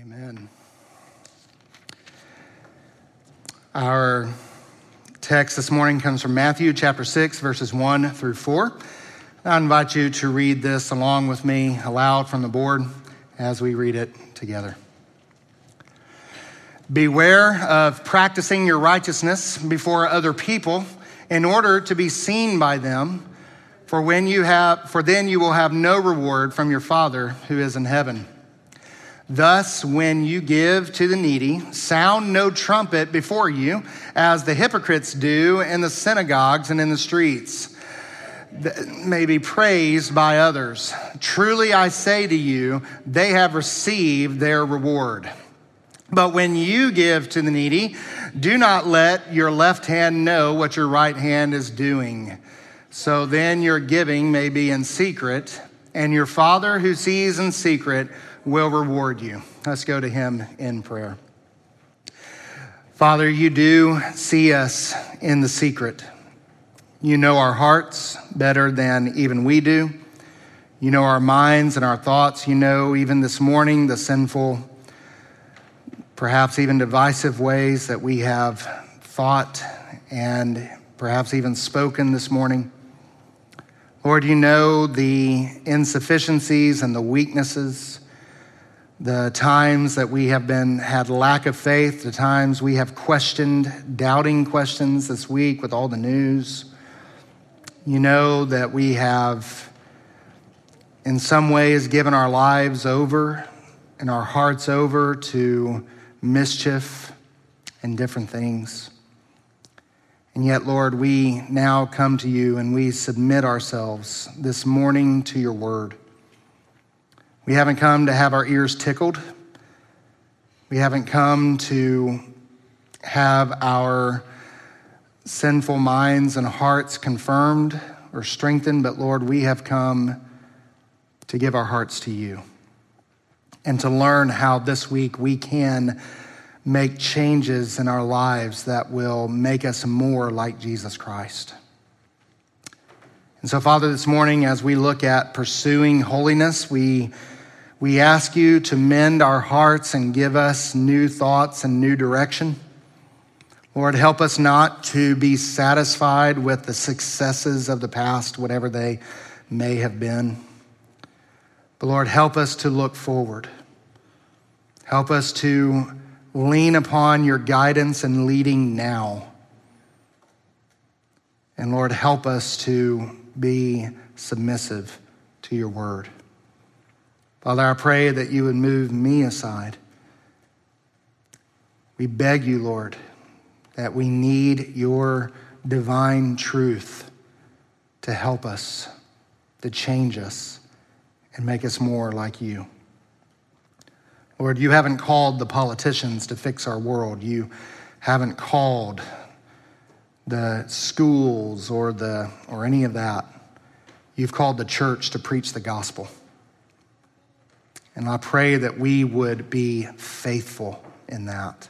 Amen. Our text this morning comes from Matthew chapter 6, verses 1 through 4. I invite you to read this along with me aloud from the board as we read it together. Beware of practicing your righteousness before other people in order to be seen by them, for when you have for then you will have no reward from your Father who is in heaven. Thus, when you give to the needy, sound no trumpet before you, as the hypocrites do in the synagogues and in the streets, that may be praised by others. Truly, I say to you, they have received their reward. But when you give to the needy, do not let your left hand know what your right hand is doing. So then your giving may be in secret, and your Father who sees in secret will reward you. Let's go to him in prayer. Father, you do see us in the secret. You know our hearts better than even we do. You know our minds and our thoughts. You know, even this morning, the sinful, perhaps even divisive ways that we have thought and perhaps even spoken this morning. Lord, you know the insufficiencies and the weaknesses the times that we have been had lack of faith, the times we have questioned, doubting questions this week with all the news. You know that we have, in some ways, given our lives over and our hearts over to mischief and different things. And yet, Lord, we now come to you and we submit ourselves this morning to your word. We haven't come to have our ears tickled. We haven't come to have our sinful minds and hearts confirmed or strengthened, but Lord, we have come to give our hearts to you and to learn how this week we can make changes in our lives that will make us more like Jesus Christ. And so, Father, this morning, as we look at pursuing holiness, we we ask you to mend our hearts and give us new thoughts and new direction. Lord, help us not to be satisfied with the successes of the past, whatever they may have been. But Lord, help us to look forward. Help us to lean upon your guidance and leading now. And Lord, help us to be submissive to your word. Father, I pray that you would move me aside. We beg you, Lord, that we need your divine truth to help us, to change us, and make us more like you. Lord, you haven't called the politicians to fix our world. You haven't called the schools or, the, or any of that. You've called the church to preach the gospel. And I pray that we would be faithful in that.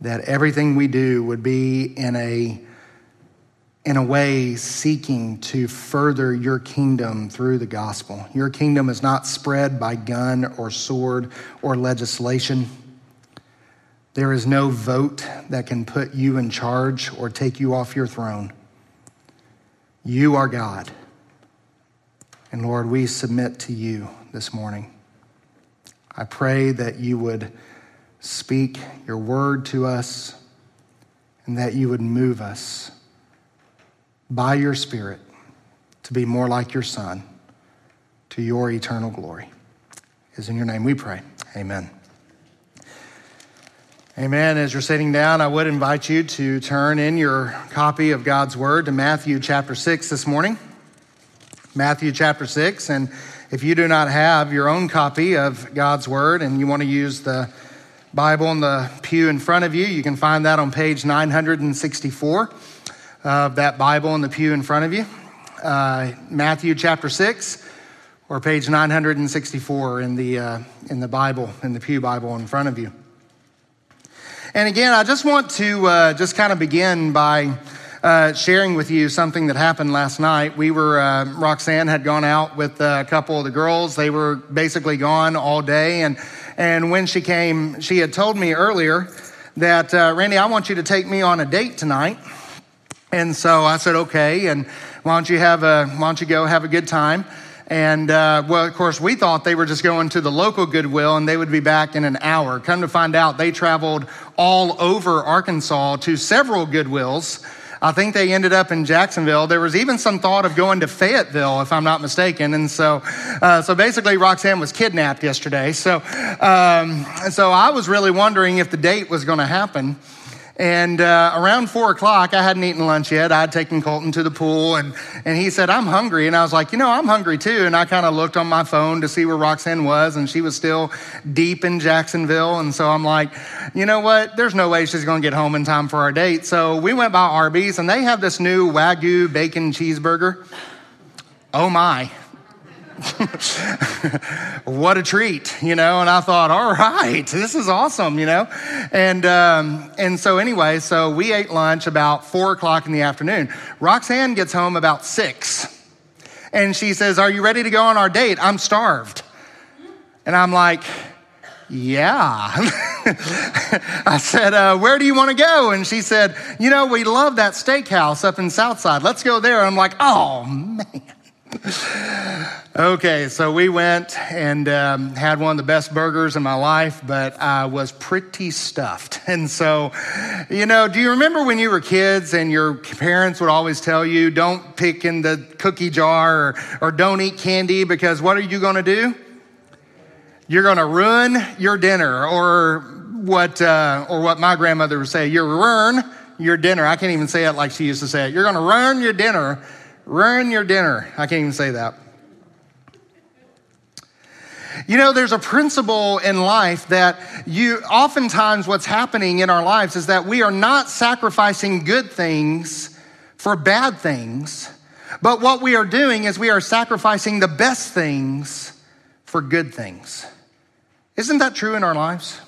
That everything we do would be in a, in a way seeking to further your kingdom through the gospel. Your kingdom is not spread by gun or sword or legislation. There is no vote that can put you in charge or take you off your throne. You are God. And Lord, we submit to you this morning. I pray that you would speak your word to us and that you would move us by your Spirit to be more like your Son to your eternal glory. Is in your name we pray. Amen. Amen. As you're sitting down, I would invite you to turn in your copy of God's Word to Matthew chapter 6 this morning. Matthew chapter 6. And if you do not have your own copy of God's Word and you want to use the Bible in the pew in front of you, you can find that on page 964 of that Bible in the pew in front of you. Uh, Matthew chapter 6 or page 964 in the, uh, in the Bible, in the Pew Bible in front of you. And again, I just want to uh, just kind of begin by uh, sharing with you something that happened last night. We were, uh, Roxanne had gone out with a couple of the girls. They were basically gone all day. And, And when she came, she had told me earlier that, uh, Randy, I want you to take me on a date tonight. And so I said, okay. And why don't you have a, why don't you go have a good time? And uh, well, of course, we thought they were just going to the local Goodwill and they would be back in an hour. Come to find out, they traveled all over Arkansas to several Goodwills. I think they ended up in Jacksonville. There was even some thought of going to Fayetteville, if I'm not mistaken. And so, uh, so basically, Roxanne was kidnapped yesterday. So, um, so I was really wondering if the date was going to happen. And uh, around four o'clock, I hadn't eaten lunch yet. I had taken Colton to the pool, and, and he said, I'm hungry. And I was like, You know, I'm hungry too. And I kind of looked on my phone to see where Roxanne was, and she was still deep in Jacksonville. And so I'm like, You know what? There's no way she's going to get home in time for our date. So we went by Arby's, and they have this new Wagyu bacon cheeseburger. Oh my. what a treat, you know. And I thought, all right, this is awesome, you know. And um, and so anyway, so we ate lunch about four o'clock in the afternoon. Roxanne gets home about six, and she says, "Are you ready to go on our date? I'm starved." And I'm like, yeah. I said, uh, Where do you want to go? And she said, You know, we love that steakhouse up in Southside. Let's go there. And I'm like, Oh, man. Okay, so we went and um, had one of the best burgers in my life, but I was pretty stuffed. And so, you know, do you remember when you were kids and your parents would always tell you, don't pick in the cookie jar or, or don't eat candy because what are you going to do? You're going to ruin your dinner, or what, uh, or what my grandmother would say, you're ruin your dinner. I can't even say it like she used to say it. You're going to ruin your dinner Ruin your dinner. I can't even say that. You know, there's a principle in life that you oftentimes what's happening in our lives is that we are not sacrificing good things for bad things, but what we are doing is we are sacrificing the best things for good things. Isn't that true in our lives?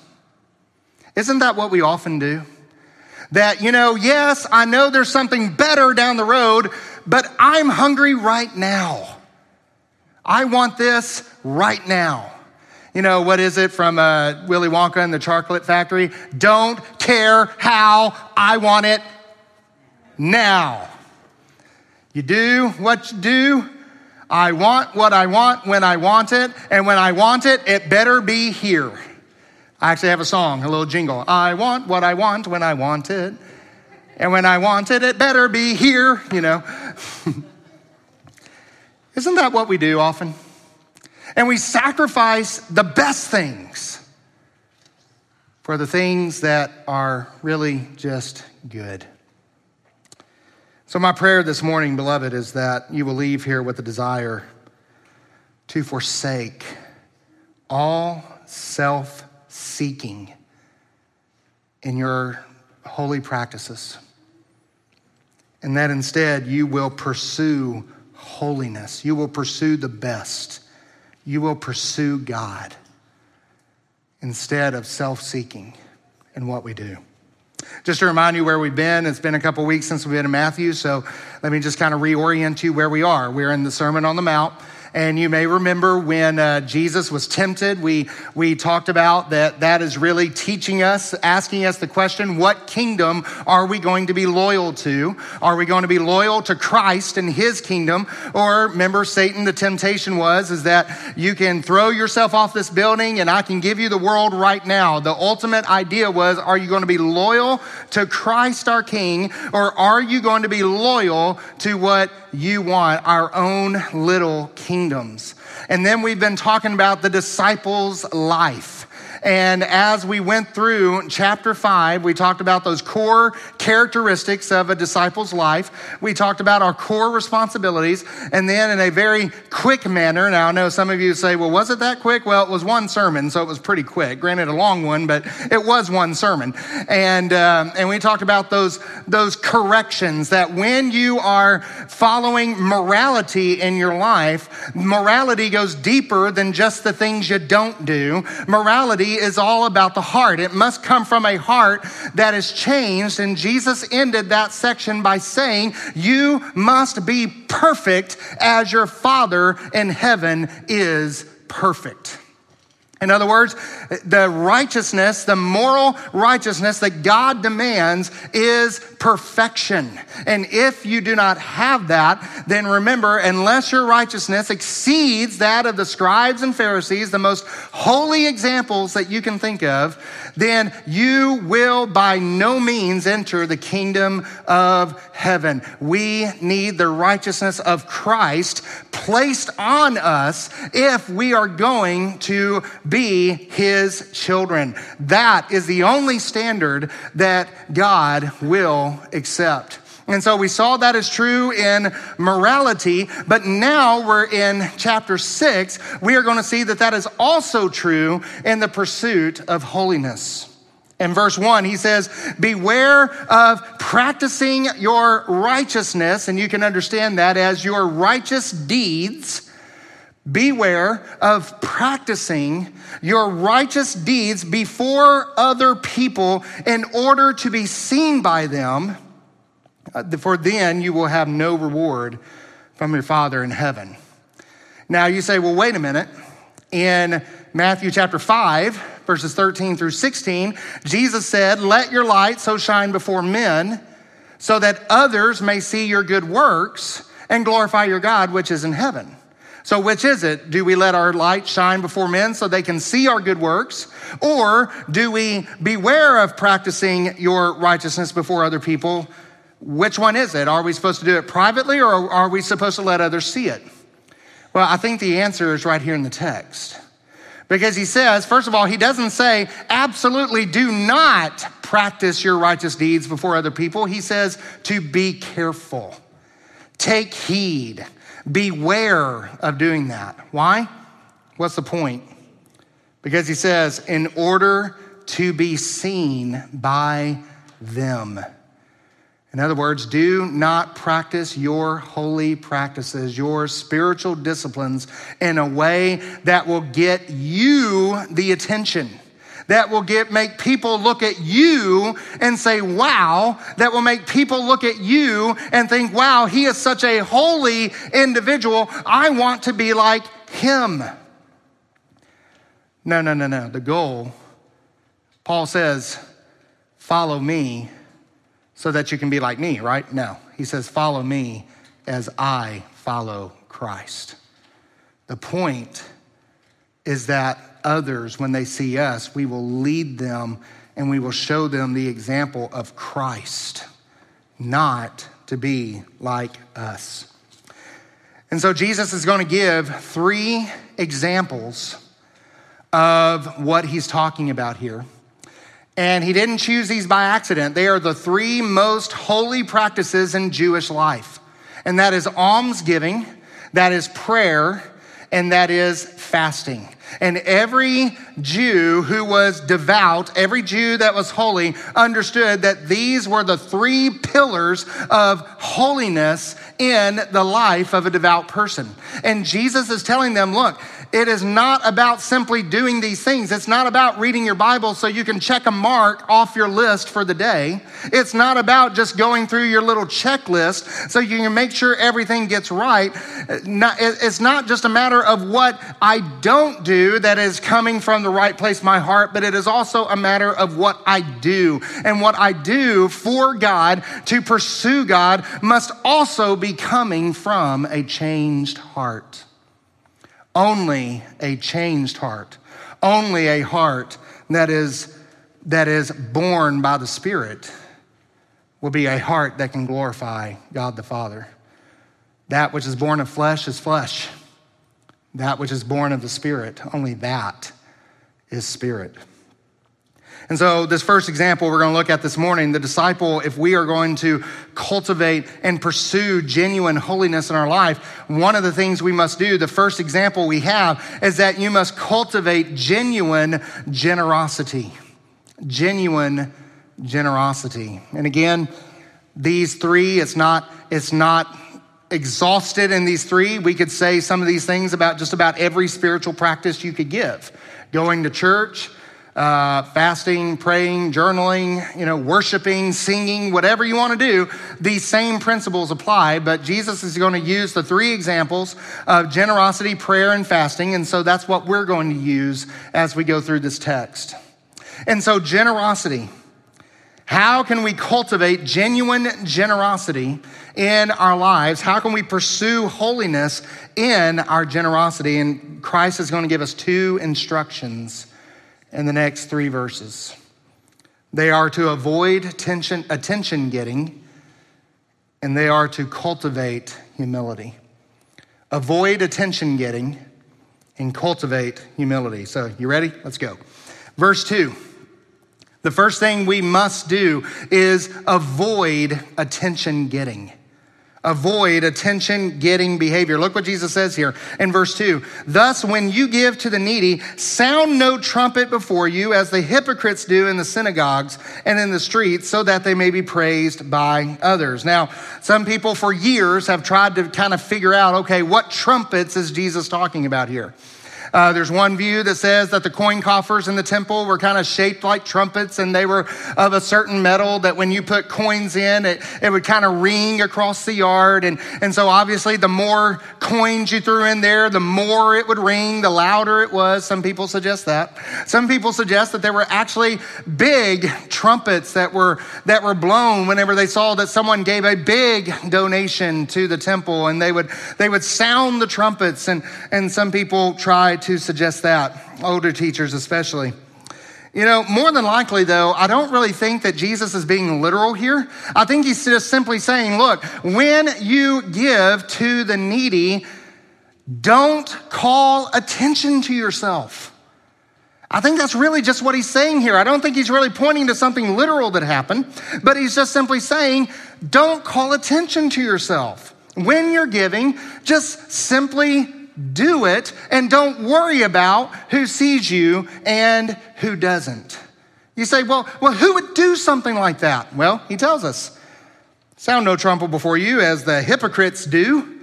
Isn't that what we often do? That, you know, yes, I know there's something better down the road, but I'm hungry right now. I want this right now. You know, what is it from uh, Willy Wonka and the Chocolate Factory? Don't care how, I want it now. You do what you do. I want what I want when I want it, and when I want it, it better be here. I actually have a song, a little jingle. I want what I want when I want it. And when I want it, it better be here, you know. Isn't that what we do often? And we sacrifice the best things for the things that are really just good. So, my prayer this morning, beloved, is that you will leave here with a desire to forsake all self seeking in your holy practices and that instead you will pursue holiness. You will pursue the best. You will pursue God instead of self seeking in what we do. Just to remind you where we've been, it's been a couple weeks since we've been in Matthew, so let me just kind of reorient you where we are. We're in the Sermon on the Mount. And you may remember when uh, Jesus was tempted, we, we talked about that that is really teaching us, asking us the question, what kingdom are we going to be loyal to? Are we going to be loyal to Christ and his kingdom? Or remember, Satan, the temptation was, is that you can throw yourself off this building and I can give you the world right now. The ultimate idea was, are you going to be loyal to Christ our King or are you going to be loyal to what you want, our own little kingdoms. And then we've been talking about the disciples' life. And as we went through chapter five, we talked about those core characteristics of a disciple's life. We talked about our core responsibilities. And then in a very quick manner, now I know some of you say, well, was it that quick? Well, it was one sermon, so it was pretty quick. Granted, a long one, but it was one sermon. And, um, and we talked about those, those corrections that when you are following morality in your life, morality goes deeper than just the things you don't do. Morality is all about the heart. It must come from a heart that is changed. And Jesus ended that section by saying, You must be perfect as your Father in heaven is perfect. In other words, the righteousness, the moral righteousness that God demands is perfection. And if you do not have that, then remember, unless your righteousness exceeds that of the scribes and Pharisees, the most holy examples that you can think of, then you will by no means enter the kingdom of heaven. We need the righteousness of Christ placed on us if we are going to be his children. That is the only standard that God will accept. And so we saw that is true in morality, but now we're in chapter six. We are going to see that that is also true in the pursuit of holiness. In verse one, he says, Beware of practicing your righteousness, and you can understand that as your righteous deeds. Beware of practicing your righteous deeds before other people in order to be seen by them, uh, for then you will have no reward from your Father in heaven. Now you say, well, wait a minute. In Matthew chapter 5, verses 13 through 16, Jesus said, Let your light so shine before men so that others may see your good works and glorify your God which is in heaven. So, which is it? Do we let our light shine before men so they can see our good works? Or do we beware of practicing your righteousness before other people? Which one is it? Are we supposed to do it privately or are we supposed to let others see it? Well, I think the answer is right here in the text. Because he says, first of all, he doesn't say, absolutely do not practice your righteous deeds before other people. He says to be careful, take heed. Beware of doing that. Why? What's the point? Because he says, in order to be seen by them. In other words, do not practice your holy practices, your spiritual disciplines in a way that will get you the attention that will get make people look at you and say wow that will make people look at you and think wow he is such a holy individual. I want to be like him. No no no no. The goal paul says follow me so that you can be like me right? No. He says follow me as i follow christ. The point is that others, when they see us, we will lead them and we will show them the example of Christ, not to be like us. And so Jesus is going to give three examples of what he's talking about here. And he didn't choose these by accident. They are the three most holy practices in Jewish life. And that is almsgiving, that is prayer, and that is fasting. And every Jew who was devout, every Jew that was holy, understood that these were the three pillars of holiness in the life of a devout person. And Jesus is telling them, look, it is not about simply doing these things. It's not about reading your Bible so you can check a mark off your list for the day. It's not about just going through your little checklist so you can make sure everything gets right. It's not just a matter of what I don't do that is coming from the right place, my heart, but it is also a matter of what I do. And what I do for God to pursue God must also be coming from a changed heart. Only a changed heart, only a heart that is, that is born by the Spirit will be a heart that can glorify God the Father. That which is born of flesh is flesh. That which is born of the Spirit, only that is spirit. And so, this first example we're going to look at this morning the disciple, if we are going to cultivate and pursue genuine holiness in our life, one of the things we must do, the first example we have, is that you must cultivate genuine generosity. Genuine generosity. And again, these three, it's not, it's not exhausted in these three. We could say some of these things about just about every spiritual practice you could give going to church, uh, fasting, praying, journaling, you know, worshiping, singing, whatever you want to do, these same principles apply. But Jesus is going to use the three examples of generosity, prayer, and fasting. And so that's what we're going to use as we go through this text. And so, generosity. How can we cultivate genuine generosity in our lives? How can we pursue holiness in our generosity? And Christ is going to give us two instructions in the next three verses. They are to avoid tension, attention getting, and they are to cultivate humility. Avoid attention getting and cultivate humility. So, you ready? Let's go. Verse 2. The first thing we must do is avoid attention getting avoid attention getting behavior. Look what Jesus says here in verse 2. Thus, when you give to the needy, sound no trumpet before you, as the hypocrites do in the synagogues and in the streets, so that they may be praised by others. Now, some people for years have tried to kind of figure out okay, what trumpets is Jesus talking about here? Uh, there's one view that says that the coin coffers in the temple were kind of shaped like trumpets and they were of a certain metal that when you put coins in, it, it would kind of ring across the yard. And, and so obviously, the more coins you threw in there, the more it would ring, the louder it was. Some people suggest that. Some people suggest that there were actually big trumpets that were, that were blown whenever they saw that someone gave a big donation to the temple and they would, they would sound the trumpets. And, and some people tried to suggest that, older teachers especially. You know, more than likely, though, I don't really think that Jesus is being literal here. I think he's just simply saying, look, when you give to the needy, don't call attention to yourself. I think that's really just what he's saying here. I don't think he's really pointing to something literal that happened, but he's just simply saying, don't call attention to yourself. When you're giving, just simply do it and don't worry about who sees you and who doesn't. You say, well, well, who would do something like that? Well, he tells us, sound no trumpet before you as the hypocrites do.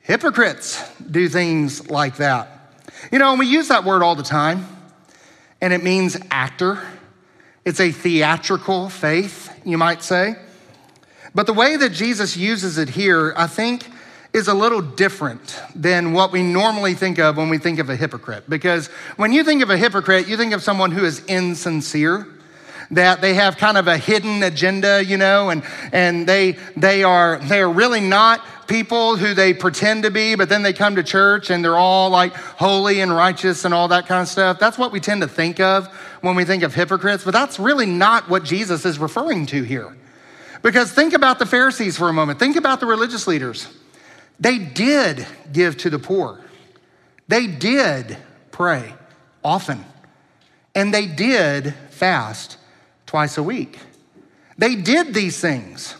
Hypocrites do things like that. You know, and we use that word all the time, and it means actor. It's a theatrical faith, you might say. But the way that Jesus uses it here, I think, is a little different than what we normally think of when we think of a hypocrite. Because when you think of a hypocrite, you think of someone who is insincere, that they have kind of a hidden agenda, you know, and, and they, they, are, they are really not people who they pretend to be, but then they come to church and they're all like holy and righteous and all that kind of stuff. That's what we tend to think of when we think of hypocrites, but that's really not what Jesus is referring to here. Because think about the Pharisees for a moment, think about the religious leaders. They did give to the poor. They did pray often. And they did fast twice a week. They did these things.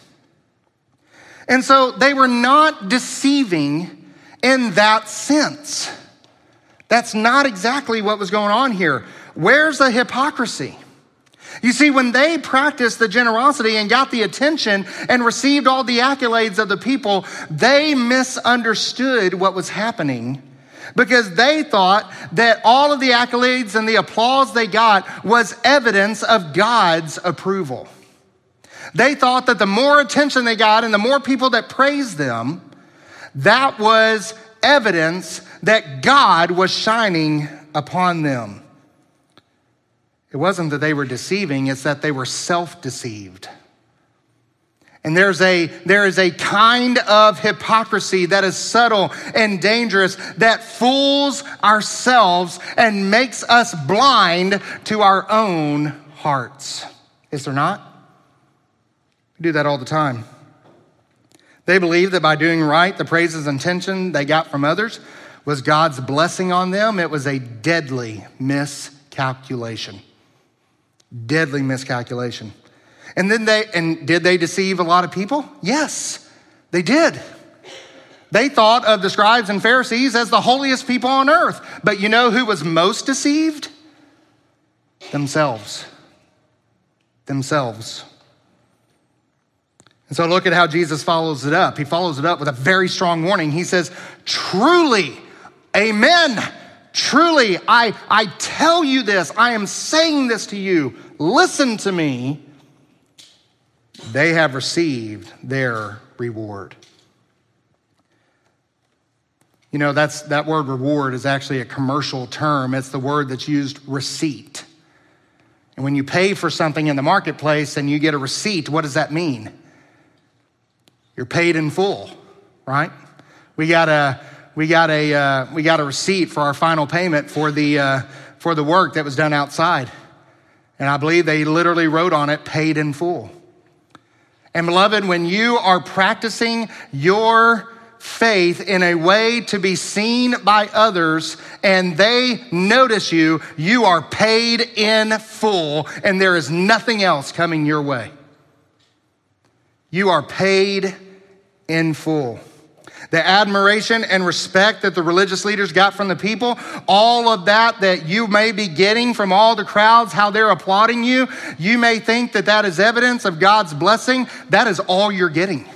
And so they were not deceiving in that sense. That's not exactly what was going on here. Where's the hypocrisy? You see, when they practiced the generosity and got the attention and received all the accolades of the people, they misunderstood what was happening because they thought that all of the accolades and the applause they got was evidence of God's approval. They thought that the more attention they got and the more people that praised them, that was evidence that God was shining upon them. It wasn't that they were deceiving, it's that they were self deceived. And there's a, there is a kind of hypocrisy that is subtle and dangerous that fools ourselves and makes us blind to our own hearts. Is there not? We do that all the time. They believe that by doing right, the praises and attention they got from others was God's blessing on them. It was a deadly miscalculation. Deadly miscalculation. And then they, and did they deceive a lot of people? Yes, they did. They thought of the scribes and Pharisees as the holiest people on earth. But you know who was most deceived? Themselves. Themselves. And so look at how Jesus follows it up. He follows it up with a very strong warning. He says, Truly, amen. Truly, I, I tell you this, I am saying this to you. Listen to me. They have received their reward. You know, that's, that word reward is actually a commercial term. It's the word that's used receipt. And when you pay for something in the marketplace and you get a receipt, what does that mean? You're paid in full, right? We got a, we got a, uh, we got a receipt for our final payment for the, uh, for the work that was done outside. And I believe they literally wrote on it, paid in full. And beloved, when you are practicing your faith in a way to be seen by others and they notice you, you are paid in full and there is nothing else coming your way. You are paid in full. The admiration and respect that the religious leaders got from the people, all of that that you may be getting from all the crowds, how they're applauding you, you may think that that is evidence of God's blessing. That is all you're getting.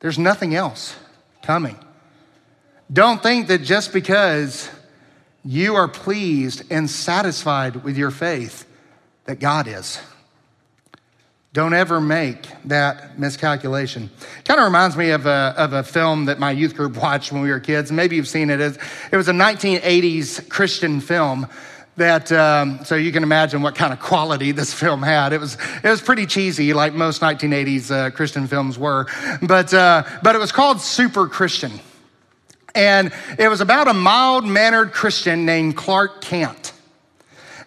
There's nothing else coming. Don't think that just because you are pleased and satisfied with your faith, that God is. Don't ever make that miscalculation. Kind of reminds me of a, of a film that my youth group watched when we were kids. Maybe you've seen it. It was a 1980s Christian film that um, so you can imagine what kind of quality this film had it was it was pretty cheesy like most 1980s uh, christian films were but uh, but it was called super christian and it was about a mild-mannered christian named clark kent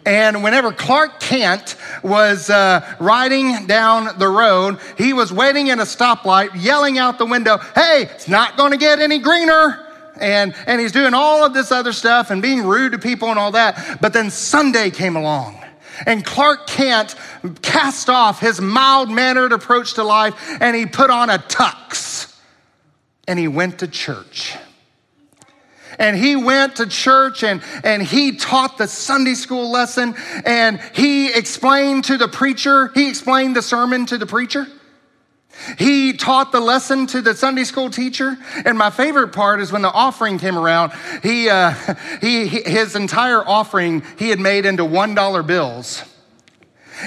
and whenever Clark Kent was uh, riding down the road, he was waiting at a stoplight, yelling out the window, Hey, it's not going to get any greener and, and he's doing all of this other stuff and being rude to people and all that. But then Sunday came along. And Clark Kent cast off his mild mannered approach to life and he put on a tux and he went to church. And he went to church and, and he taught the Sunday school lesson and he explained to the preacher, he explained the sermon to the preacher. He taught the lesson to the Sunday school teacher. And my favorite part is when the offering came around, he, uh, he, his entire offering he had made into $1 bills.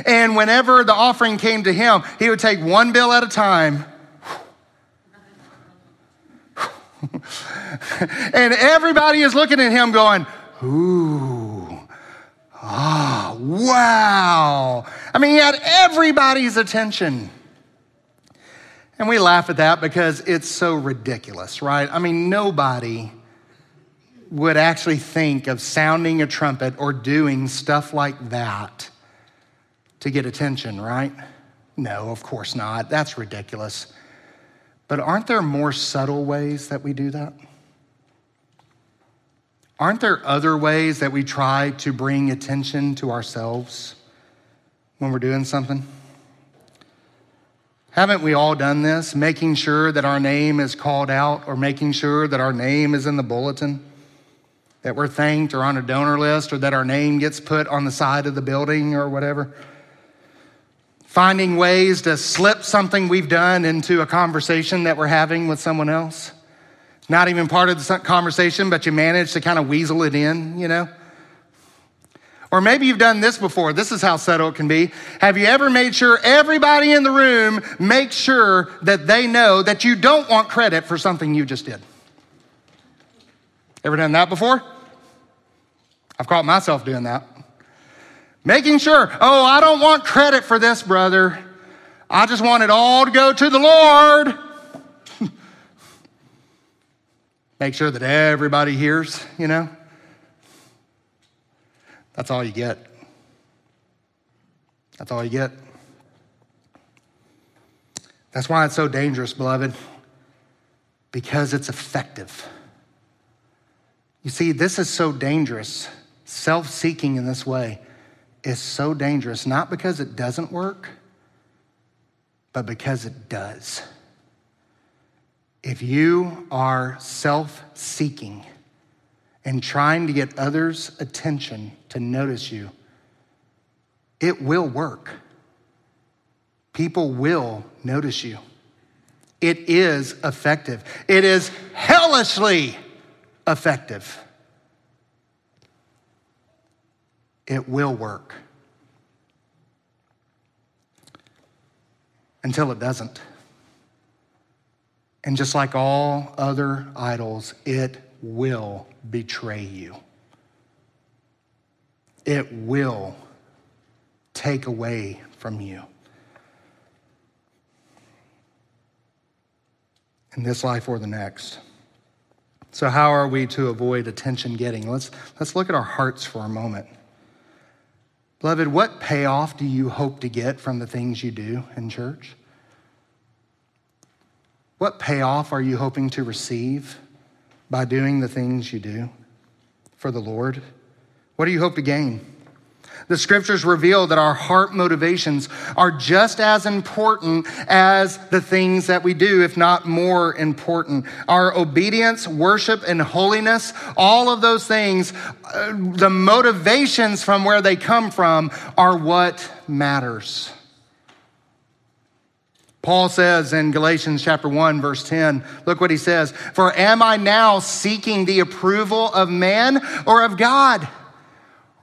And whenever the offering came to him, he would take one bill at a time. and everybody is looking at him going, ooh, oh, wow. I mean, he had everybody's attention. And we laugh at that because it's so ridiculous, right? I mean, nobody would actually think of sounding a trumpet or doing stuff like that to get attention, right? No, of course not. That's ridiculous. But aren't there more subtle ways that we do that? Aren't there other ways that we try to bring attention to ourselves when we're doing something? Haven't we all done this? Making sure that our name is called out or making sure that our name is in the bulletin, that we're thanked or on a donor list or that our name gets put on the side of the building or whatever. Finding ways to slip something we've done into a conversation that we're having with someone else. Not even part of the conversation, but you manage to kind of weasel it in, you know? Or maybe you've done this before. This is how subtle it can be. Have you ever made sure everybody in the room makes sure that they know that you don't want credit for something you just did? Ever done that before? I've caught myself doing that. Making sure, oh, I don't want credit for this, brother. I just want it all to go to the Lord. Make sure that everybody hears, you know? That's all you get. That's all you get. That's why it's so dangerous, beloved, because it's effective. You see, this is so dangerous. Self seeking in this way is so dangerous, not because it doesn't work, but because it does. If you are self seeking, and trying to get others' attention to notice you, it will work. People will notice you. It is effective. It is hellishly effective. It will work. Until it doesn't. And just like all other idols, it will betray you. It will take away from you. In this life or the next. So, how are we to avoid attention getting? Let's, let's look at our hearts for a moment. Beloved, what payoff do you hope to get from the things you do in church? What payoff are you hoping to receive by doing the things you do for the Lord? What do you hope to gain? The scriptures reveal that our heart motivations are just as important as the things that we do, if not more important. Our obedience, worship, and holiness, all of those things, uh, the motivations from where they come from are what matters. Paul says in Galatians chapter 1 verse 10, look what he says, "For am I now seeking the approval of man or of God?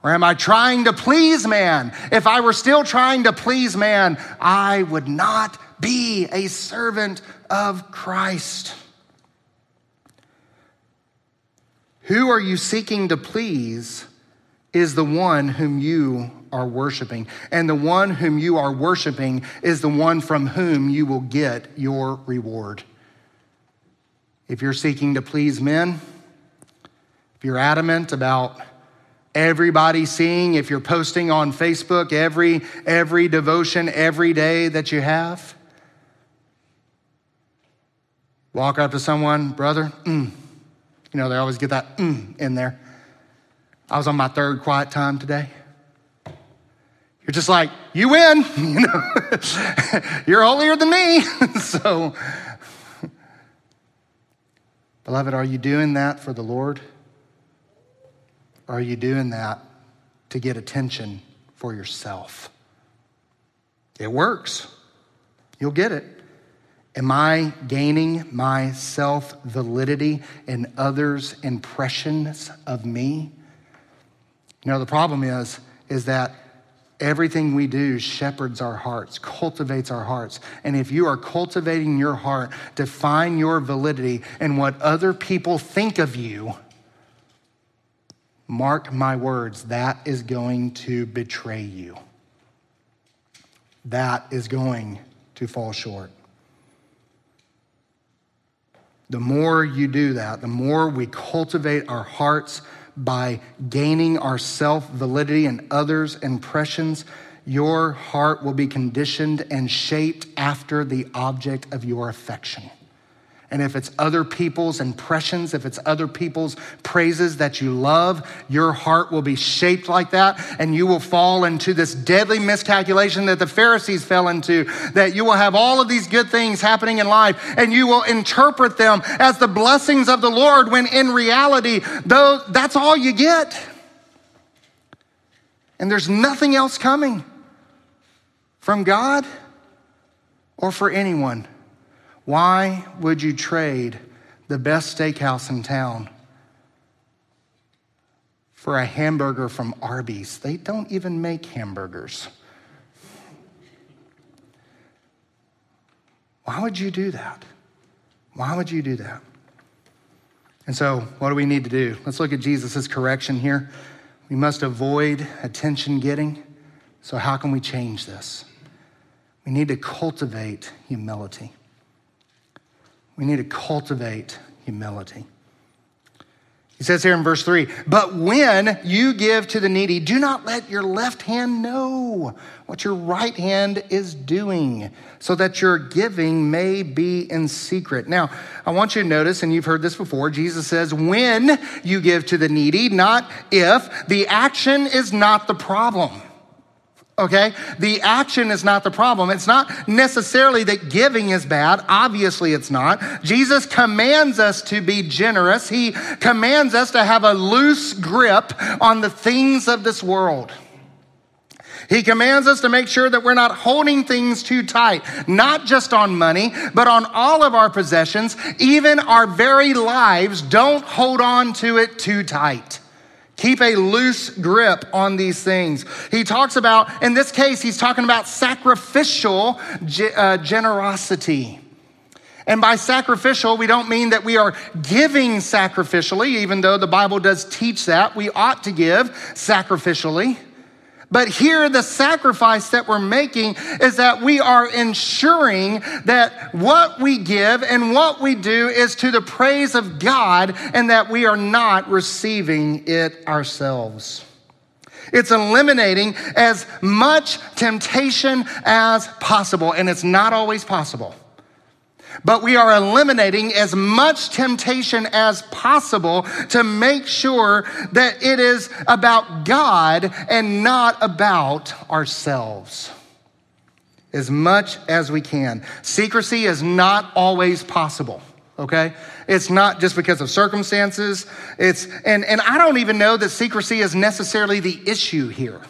Or am I trying to please man? If I were still trying to please man, I would not be a servant of Christ." Who are you seeking to please is the one whom you are worshiping. And the one whom you are worshiping is the one from whom you will get your reward. If you're seeking to please men, if you're adamant about everybody seeing, if you're posting on Facebook every, every devotion every day that you have, walk up to someone, brother, mm. you know, they always get that mm in there. I was on my third quiet time today. You're just like, you win, you know. You're holier than me. so, beloved, are you doing that for the Lord? Or are you doing that to get attention for yourself? It works. You'll get it. Am I gaining my self validity in others' impressions of me? You know, the problem is, is that Everything we do shepherds our hearts, cultivates our hearts. And if you are cultivating your heart to find your validity in what other people think of you, mark my words, that is going to betray you. That is going to fall short. The more you do that, the more we cultivate our hearts by gaining our self validity and others' impressions, your heart will be conditioned and shaped after the object of your affection. And if it's other people's impressions, if it's other people's praises that you love, your heart will be shaped like that. And you will fall into this deadly miscalculation that the Pharisees fell into, that you will have all of these good things happening in life and you will interpret them as the blessings of the Lord when in reality, though, that's all you get. And there's nothing else coming from God or for anyone. Why would you trade the best steakhouse in town for a hamburger from Arby's? They don't even make hamburgers. Why would you do that? Why would you do that? And so, what do we need to do? Let's look at Jesus' correction here. We must avoid attention getting. So, how can we change this? We need to cultivate humility. We need to cultivate humility. He says here in verse 3 But when you give to the needy, do not let your left hand know what your right hand is doing, so that your giving may be in secret. Now, I want you to notice, and you've heard this before, Jesus says, When you give to the needy, not if. The action is not the problem okay? The action is not the problem. It's not necessarily that giving is bad. Obviously, it's not. Jesus commands us to be generous, He commands us to have a loose grip on the things of this world. He commands us to make sure that we're not holding things too tight, not just on money, but on all of our possessions, even our very lives. Don't hold on to it too tight. Keep a loose grip on these things. He talks about, in this case, he's talking about sacrificial uh, generosity. And by sacrificial, we don't mean that we are giving sacrificially, even though the Bible does teach that. We ought to give sacrificially. But here, the sacrifice that we're making is that we are ensuring that what we give and what we do is to the praise of God and that we are not receiving it ourselves. It's eliminating as much temptation as possible, and it's not always possible but we are eliminating as much temptation as possible to make sure that it is about God and not about ourselves. As much as we can. Secrecy is not always possible okay it's not just because of circumstances it's and and i don't even know that secrecy is necessarily the issue here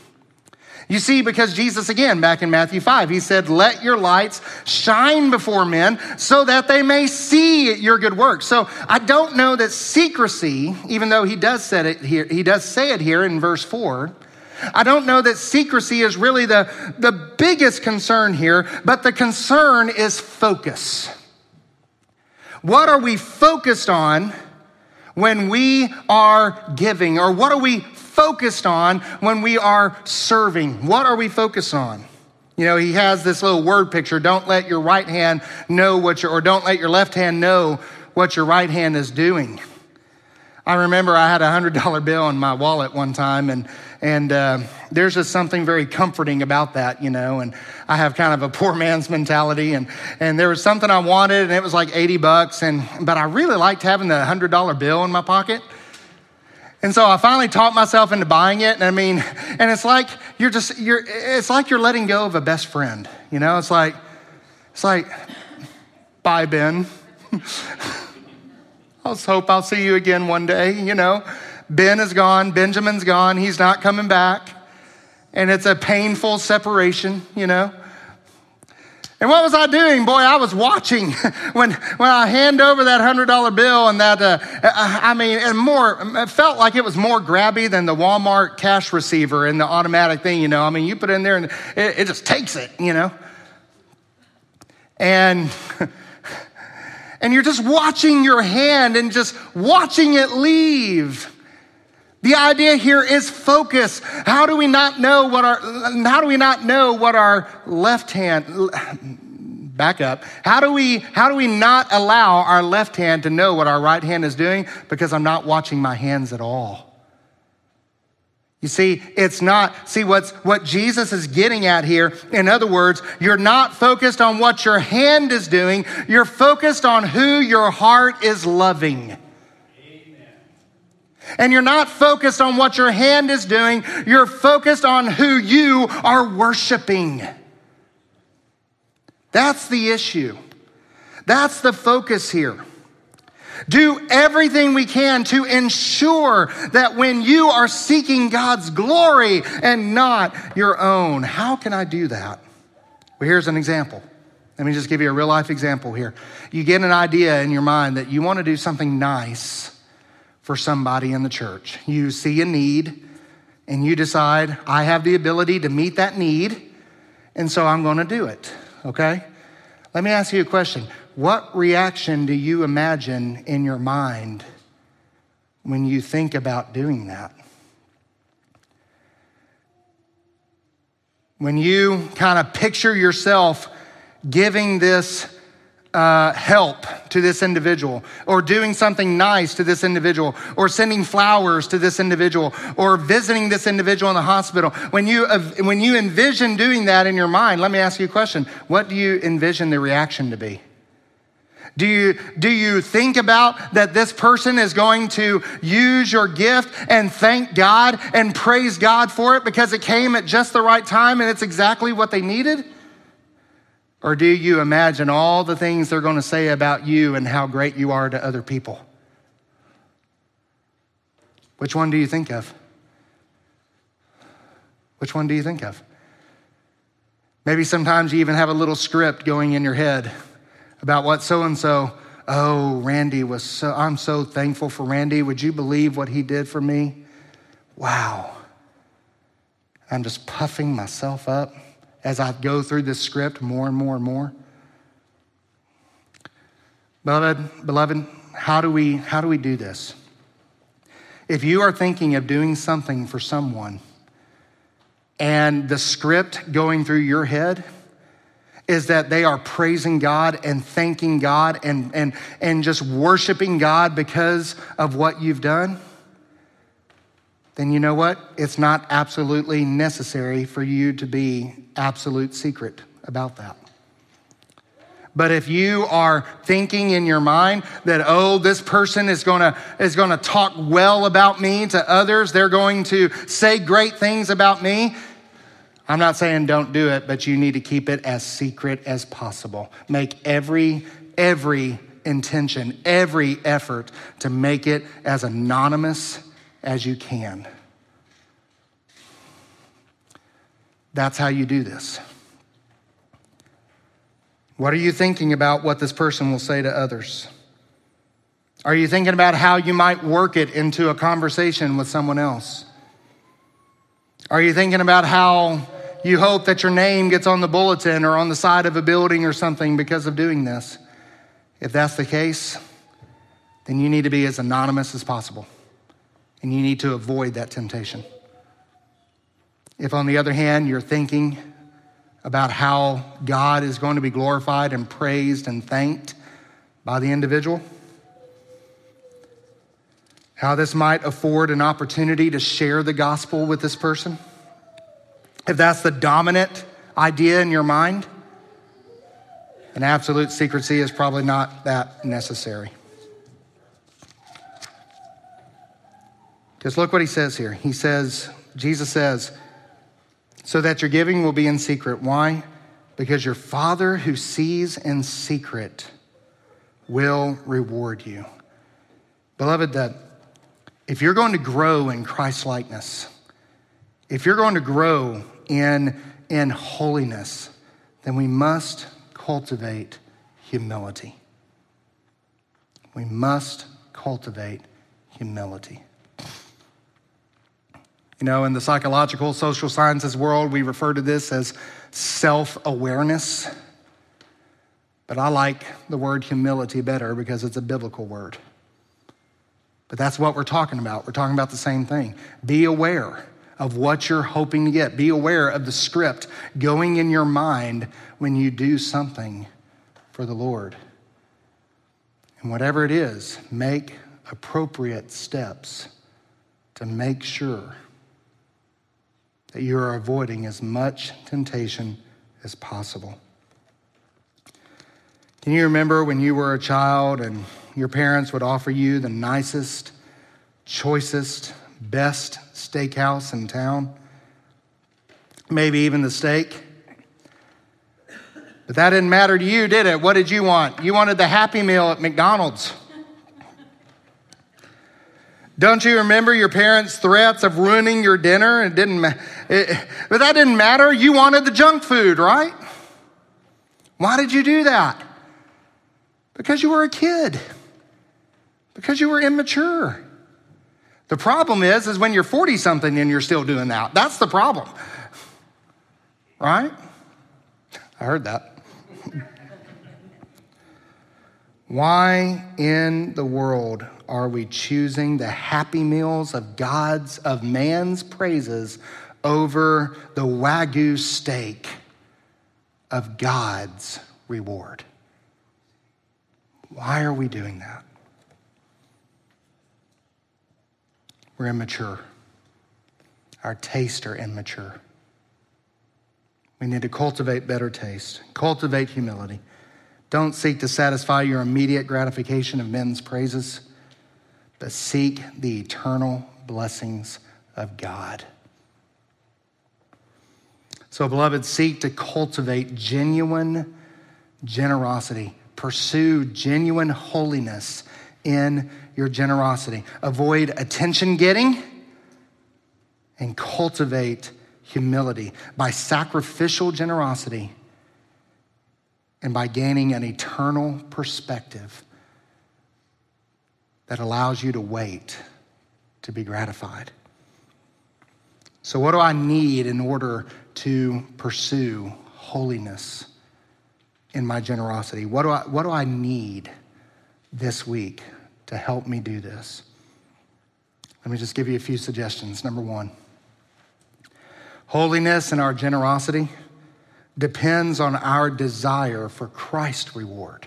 you see, because Jesus, again, back in Matthew 5, he said, Let your lights shine before men so that they may see your good works. So I don't know that secrecy, even though he does say it here, he does say it here in verse 4. I don't know that secrecy is really the, the biggest concern here, but the concern is focus. What are we focused on when we are giving? Or what are we focused on when we are serving? What are we focused on? You know, he has this little word picture don't let your right hand know what your, or don't let your left hand know what your right hand is doing. I remember I had a hundred dollar bill in my wallet one time, and and uh, there's just something very comforting about that, you know. And I have kind of a poor man's mentality, and and there was something I wanted, and it was like eighty bucks, and but I really liked having the hundred dollar bill in my pocket. And so I finally talked myself into buying it. And I mean, and it's like you're just, you're, it's like you're letting go of a best friend. You know, it's like, it's like, bye, Ben. I just hope I'll see you again one day. You know, Ben is gone, Benjamin's gone, he's not coming back. And it's a painful separation, you know. And what was I doing? Boy, I was watching when, when I hand over that $100 bill and that, uh, uh, I mean, and more, it felt like it was more grabby than the Walmart cash receiver and the automatic thing, you know. I mean, you put it in there and it, it just takes it, you know. And, and you're just watching your hand and just watching it leave. The idea here is focus. How do we not know what our how do we not know what our left hand back up. How do we how do we not allow our left hand to know what our right hand is doing because I'm not watching my hands at all. You see, it's not, see what's what Jesus is getting at here. In other words, you're not focused on what your hand is doing, you're focused on who your heart is loving. And you're not focused on what your hand is doing, you're focused on who you are worshiping. That's the issue. That's the focus here. Do everything we can to ensure that when you are seeking God's glory and not your own, how can I do that? Well, here's an example. Let me just give you a real life example here. You get an idea in your mind that you want to do something nice for somebody in the church. You see a need and you decide, I have the ability to meet that need, and so I'm going to do it, okay? Let me ask you a question. What reaction do you imagine in your mind when you think about doing that? When you kind of picture yourself giving this uh, help to this individual, or doing something nice to this individual, or sending flowers to this individual, or visiting this individual in the hospital. When you, when you envision doing that in your mind, let me ask you a question. What do you envision the reaction to be? Do you, do you think about that this person is going to use your gift and thank God and praise God for it because it came at just the right time and it's exactly what they needed? Or do you imagine all the things they're going to say about you and how great you are to other people? Which one do you think of? Which one do you think of? Maybe sometimes you even have a little script going in your head about what so and so, oh, Randy was so, I'm so thankful for Randy. Would you believe what he did for me? wow. I'm just puffing myself up as I go through this script more and more and more. Beloved, beloved, how do we how do we do this? If you are thinking of doing something for someone and the script going through your head is that they are praising God and thanking God and, and, and just worshiping God because of what you've done, then you know what? It's not absolutely necessary for you to be absolute secret about that. But if you are thinking in your mind that, oh, this person is gonna, is gonna talk well about me to others, they're going to say great things about me, I'm not saying don't do it, but you need to keep it as secret as possible. Make every, every intention, every effort to make it as anonymous as you can. That's how you do this. What are you thinking about what this person will say to others? Are you thinking about how you might work it into a conversation with someone else? Are you thinking about how you hope that your name gets on the bulletin or on the side of a building or something because of doing this. If that's the case, then you need to be as anonymous as possible. And you need to avoid that temptation. If, on the other hand, you're thinking about how God is going to be glorified and praised and thanked by the individual, how this might afford an opportunity to share the gospel with this person if that's the dominant idea in your mind, an absolute secrecy is probably not that necessary. Because look what he says here. He says, Jesus says, so that your giving will be in secret. Why? Because your Father who sees in secret will reward you. Beloved, that if you're going to grow in Christ likeness, if you're going to grow in, in holiness, then we must cultivate humility. We must cultivate humility. You know, in the psychological, social sciences world, we refer to this as self awareness. But I like the word humility better because it's a biblical word. But that's what we're talking about. We're talking about the same thing. Be aware of what you're hoping to get. Be aware of the script going in your mind when you do something for the Lord. And whatever it is, make appropriate steps to make sure that you are avoiding as much temptation as possible. Can you remember when you were a child and your parents would offer you the nicest, choicest, best steakhouse in town, maybe even the steak. But that didn't matter to you, did it? What did you want? You wanted the Happy Meal at McDonald's. Don't you remember your parents' threats of ruining your dinner? It didn't, it, but that didn't matter. You wanted the junk food, right? Why did you do that? Because you were a kid. Because you were immature. The problem is, is when you're 40 something and you're still doing that. That's the problem. Right? I heard that. Why in the world are we choosing the happy meals of God's, of man's praises over the Wagyu steak of God's reward? Why are we doing that? We're immature. Our tastes are immature. We need to cultivate better taste, cultivate humility. Don't seek to satisfy your immediate gratification of men's praises, but seek the eternal blessings of God. So, beloved, seek to cultivate genuine generosity, pursue genuine holiness in your generosity. Avoid attention getting and cultivate humility by sacrificial generosity and by gaining an eternal perspective that allows you to wait to be gratified. So, what do I need in order to pursue holiness in my generosity? What do I, what do I need this week to help me do this? Let me just give you a few suggestions. Number one, holiness and our generosity depends on our desire for Christ's reward.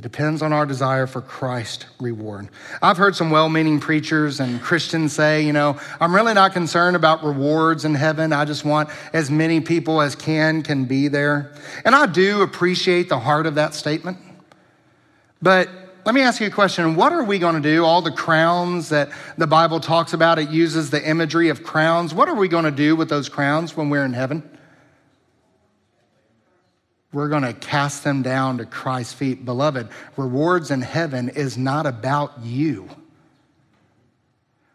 It depends on our desire for Christ reward. I've heard some well meaning preachers and Christians say, you know, I'm really not concerned about rewards in heaven. I just want as many people as can can be there. And I do appreciate the heart of that statement. But let me ask you a question. What are we going to do? All the crowns that the Bible talks about, it uses the imagery of crowns. What are we going to do with those crowns when we're in heaven? We're going to cast them down to Christ's feet. Beloved, rewards in heaven is not about you.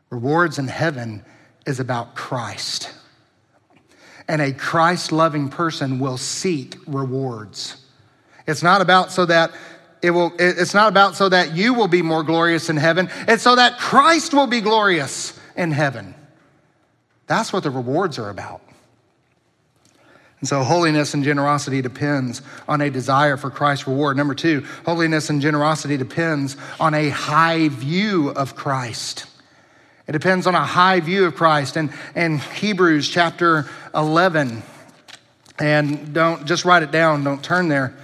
Rewards in heaven is about Christ. And a Christ loving person will seek rewards. It's not about so that it will it's not about so that you will be more glorious in heaven. It's so that Christ will be glorious in heaven. That's what the rewards are about. And so holiness and generosity depends on a desire for Christ's reward. Number two, holiness and generosity depends on a high view of Christ. It depends on a high view of Christ. And in Hebrews chapter 11, and don't just write it down, don't turn there.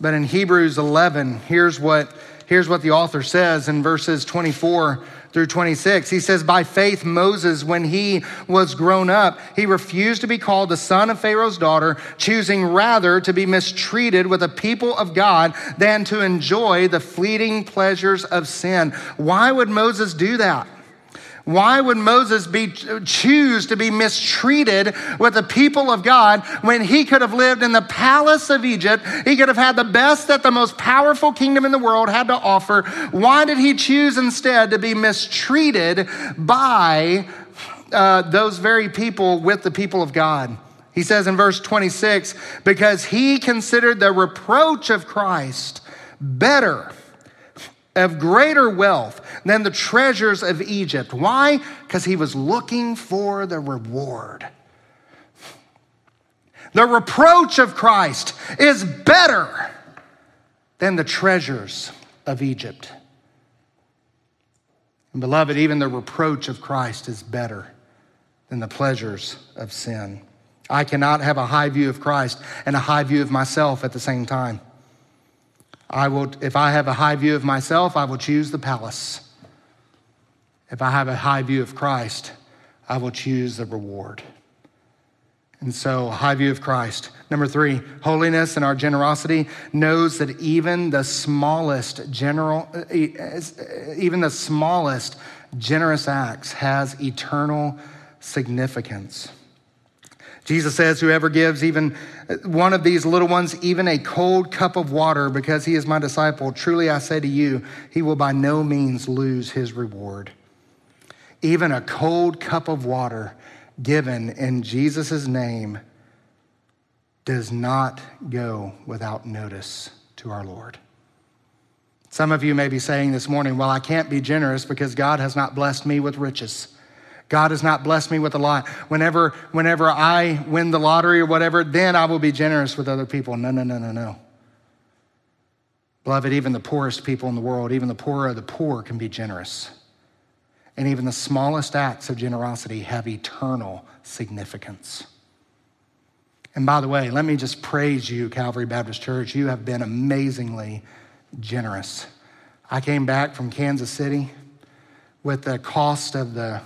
But in Hebrews 11, here's what, here's what the author says in verses 24 through 26. He says, By faith, Moses, when he was grown up, he refused to be called the son of Pharaoh's daughter, choosing rather to be mistreated with the people of God than to enjoy the fleeting pleasures of sin. Why would Moses do that? Why would Moses be, choose to be mistreated with the people of God when he could have lived in the palace of Egypt? He could have had the best that the most powerful kingdom in the world had to offer. Why did he choose instead to be mistreated by uh, those very people with the people of God? He says in verse 26 because he considered the reproach of Christ better of greater wealth than the treasures of Egypt. Why? Because he was looking for the reward. The reproach of Christ is better than the treasures of Egypt. And beloved, even the reproach of Christ is better than the pleasures of sin. I cannot have a high view of Christ and a high view of myself at the same time. I will, if I have a high view of myself, I will choose the palace. If I have a high view of Christ, I will choose the reward. And so, high view of Christ. Number three, holiness and our generosity knows that even the smallest general, even the smallest generous acts has eternal significance. Jesus says, Whoever gives even uh, one of these little ones, even a cold cup of water, because he is my disciple, truly I say to you, he will by no means lose his reward. Even a cold cup of water given in Jesus' name does not go without notice to our Lord. Some of you may be saying this morning, Well, I can't be generous because God has not blessed me with riches. God has not blessed me with a lot. Whenever, whenever I win the lottery or whatever, then I will be generous with other people. No, no, no, no, no. Beloved, even the poorest people in the world, even the poorer of the poor, can be generous. And even the smallest acts of generosity have eternal significance. And by the way, let me just praise you, Calvary Baptist Church. You have been amazingly generous. I came back from Kansas City with the cost of the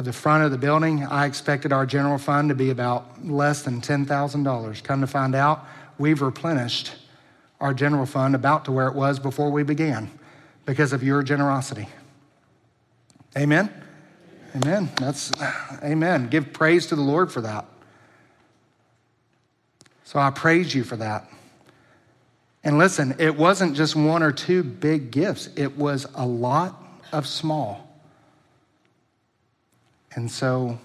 of the front of the building, I expected our general fund to be about less than $10,000. Come to find out, we've replenished our general fund about to where it was before we began because of your generosity. Amen? Amen. That's amen. Give praise to the Lord for that. So I praise you for that. And listen, it wasn't just one or two big gifts, it was a lot of small. And so,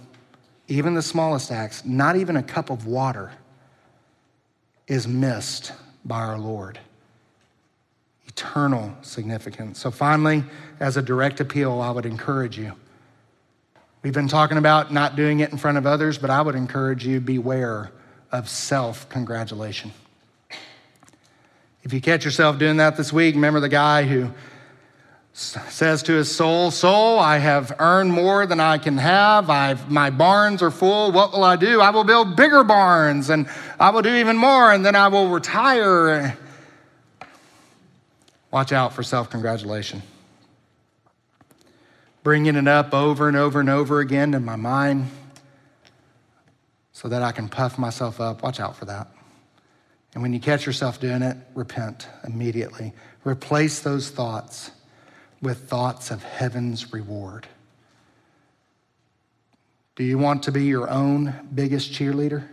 even the smallest acts, not even a cup of water, is missed by our Lord. Eternal significance. So, finally, as a direct appeal, I would encourage you We've been talking about not doing it in front of others, but I would encourage you beware of self congratulation. If you catch yourself doing that this week, remember the guy who says to his soul, Soul, I have earned more than I can have. I've, my barns are full. What will I do? I will build bigger barns and I will do even more and then I will retire. Watch out for self congratulation. Bringing it up over and over and over again in my mind so that I can puff myself up. Watch out for that. And when you catch yourself doing it, repent immediately. Replace those thoughts with thoughts of heaven's reward. Do you want to be your own biggest cheerleader?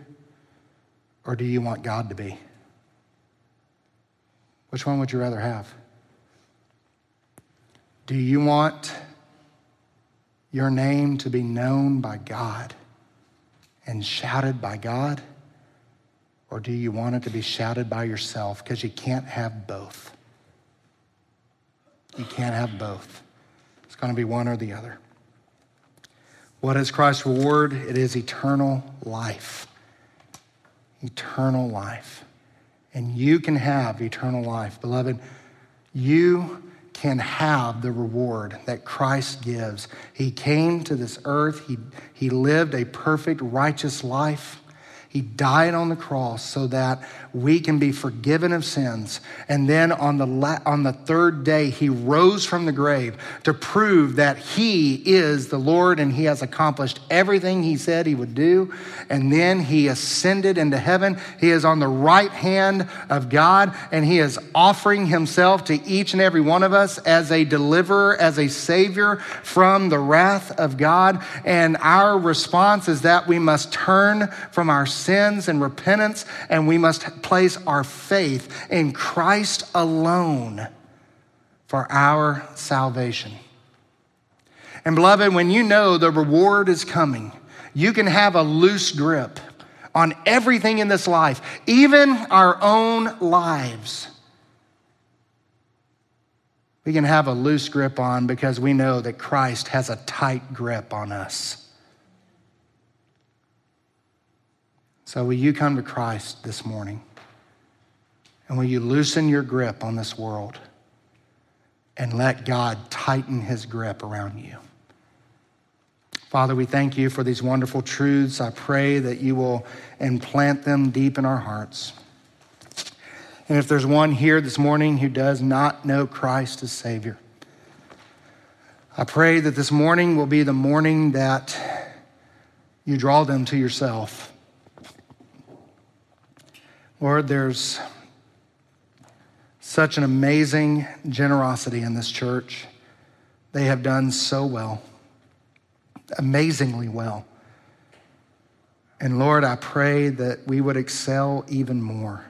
Or do you want God to be? Which one would you rather have? Do you want your name to be known by God and shouted by God? Or do you want it to be shouted by yourself? Because you can't have both. You can't have both. It's going to be one or the other. What is Christ's reward? It is eternal life. Eternal life. And you can have eternal life. Beloved, you can have the reward that Christ gives. He came to this earth, he, he lived a perfect, righteous life. He died on the cross so that we can be forgiven of sins. And then on the, la- on the third day, he rose from the grave to prove that he is the Lord and he has accomplished everything he said he would do. And then he ascended into heaven. He is on the right hand of God and he is offering himself to each and every one of us as a deliverer, as a savior from the wrath of God. And our response is that we must turn from our sins and repentance, and we must place our faith in Christ alone for our salvation. And beloved, when you know the reward is coming, you can have a loose grip on everything in this life, even our own lives. We can have a loose grip on because we know that Christ has a tight grip on us. So, will you come to Christ this morning? And will you loosen your grip on this world and let God tighten his grip around you? Father, we thank you for these wonderful truths. I pray that you will implant them deep in our hearts. And if there's one here this morning who does not know Christ as Savior, I pray that this morning will be the morning that you draw them to yourself Lord, there's such an amazing generosity in this church. They have done so well, amazingly well. And Lord, I pray that we would excel even more,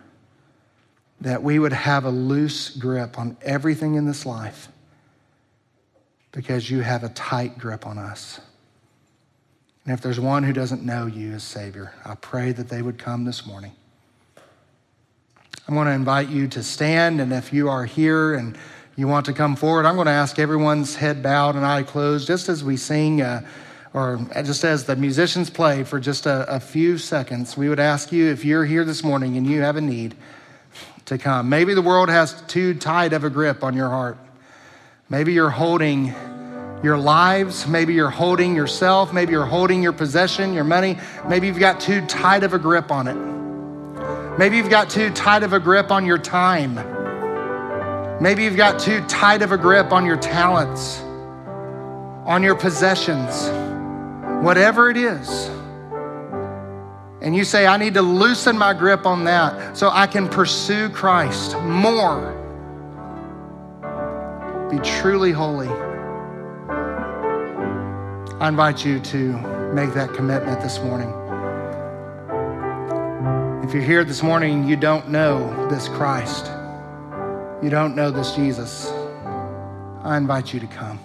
that we would have a loose grip on everything in this life because you have a tight grip on us. And if there's one who doesn't know you as Savior, I pray that they would come this morning. I'm going to invite you to stand, and if you are here and you want to come forward, I'm going to ask everyone's head bowed and eye closed just as we sing, uh, or just as the musicians play for just a, a few seconds. We would ask you if you're here this morning and you have a need to come. Maybe the world has too tight of a grip on your heart. Maybe you're holding your lives. Maybe you're holding yourself. Maybe you're holding your possession, your money. Maybe you've got too tight of a grip on it. Maybe you've got too tight of a grip on your time. Maybe you've got too tight of a grip on your talents, on your possessions, whatever it is. And you say, I need to loosen my grip on that so I can pursue Christ more. Be truly holy. I invite you to make that commitment this morning. If you're here this morning you don't know this Christ, you don't know this Jesus, I invite you to come.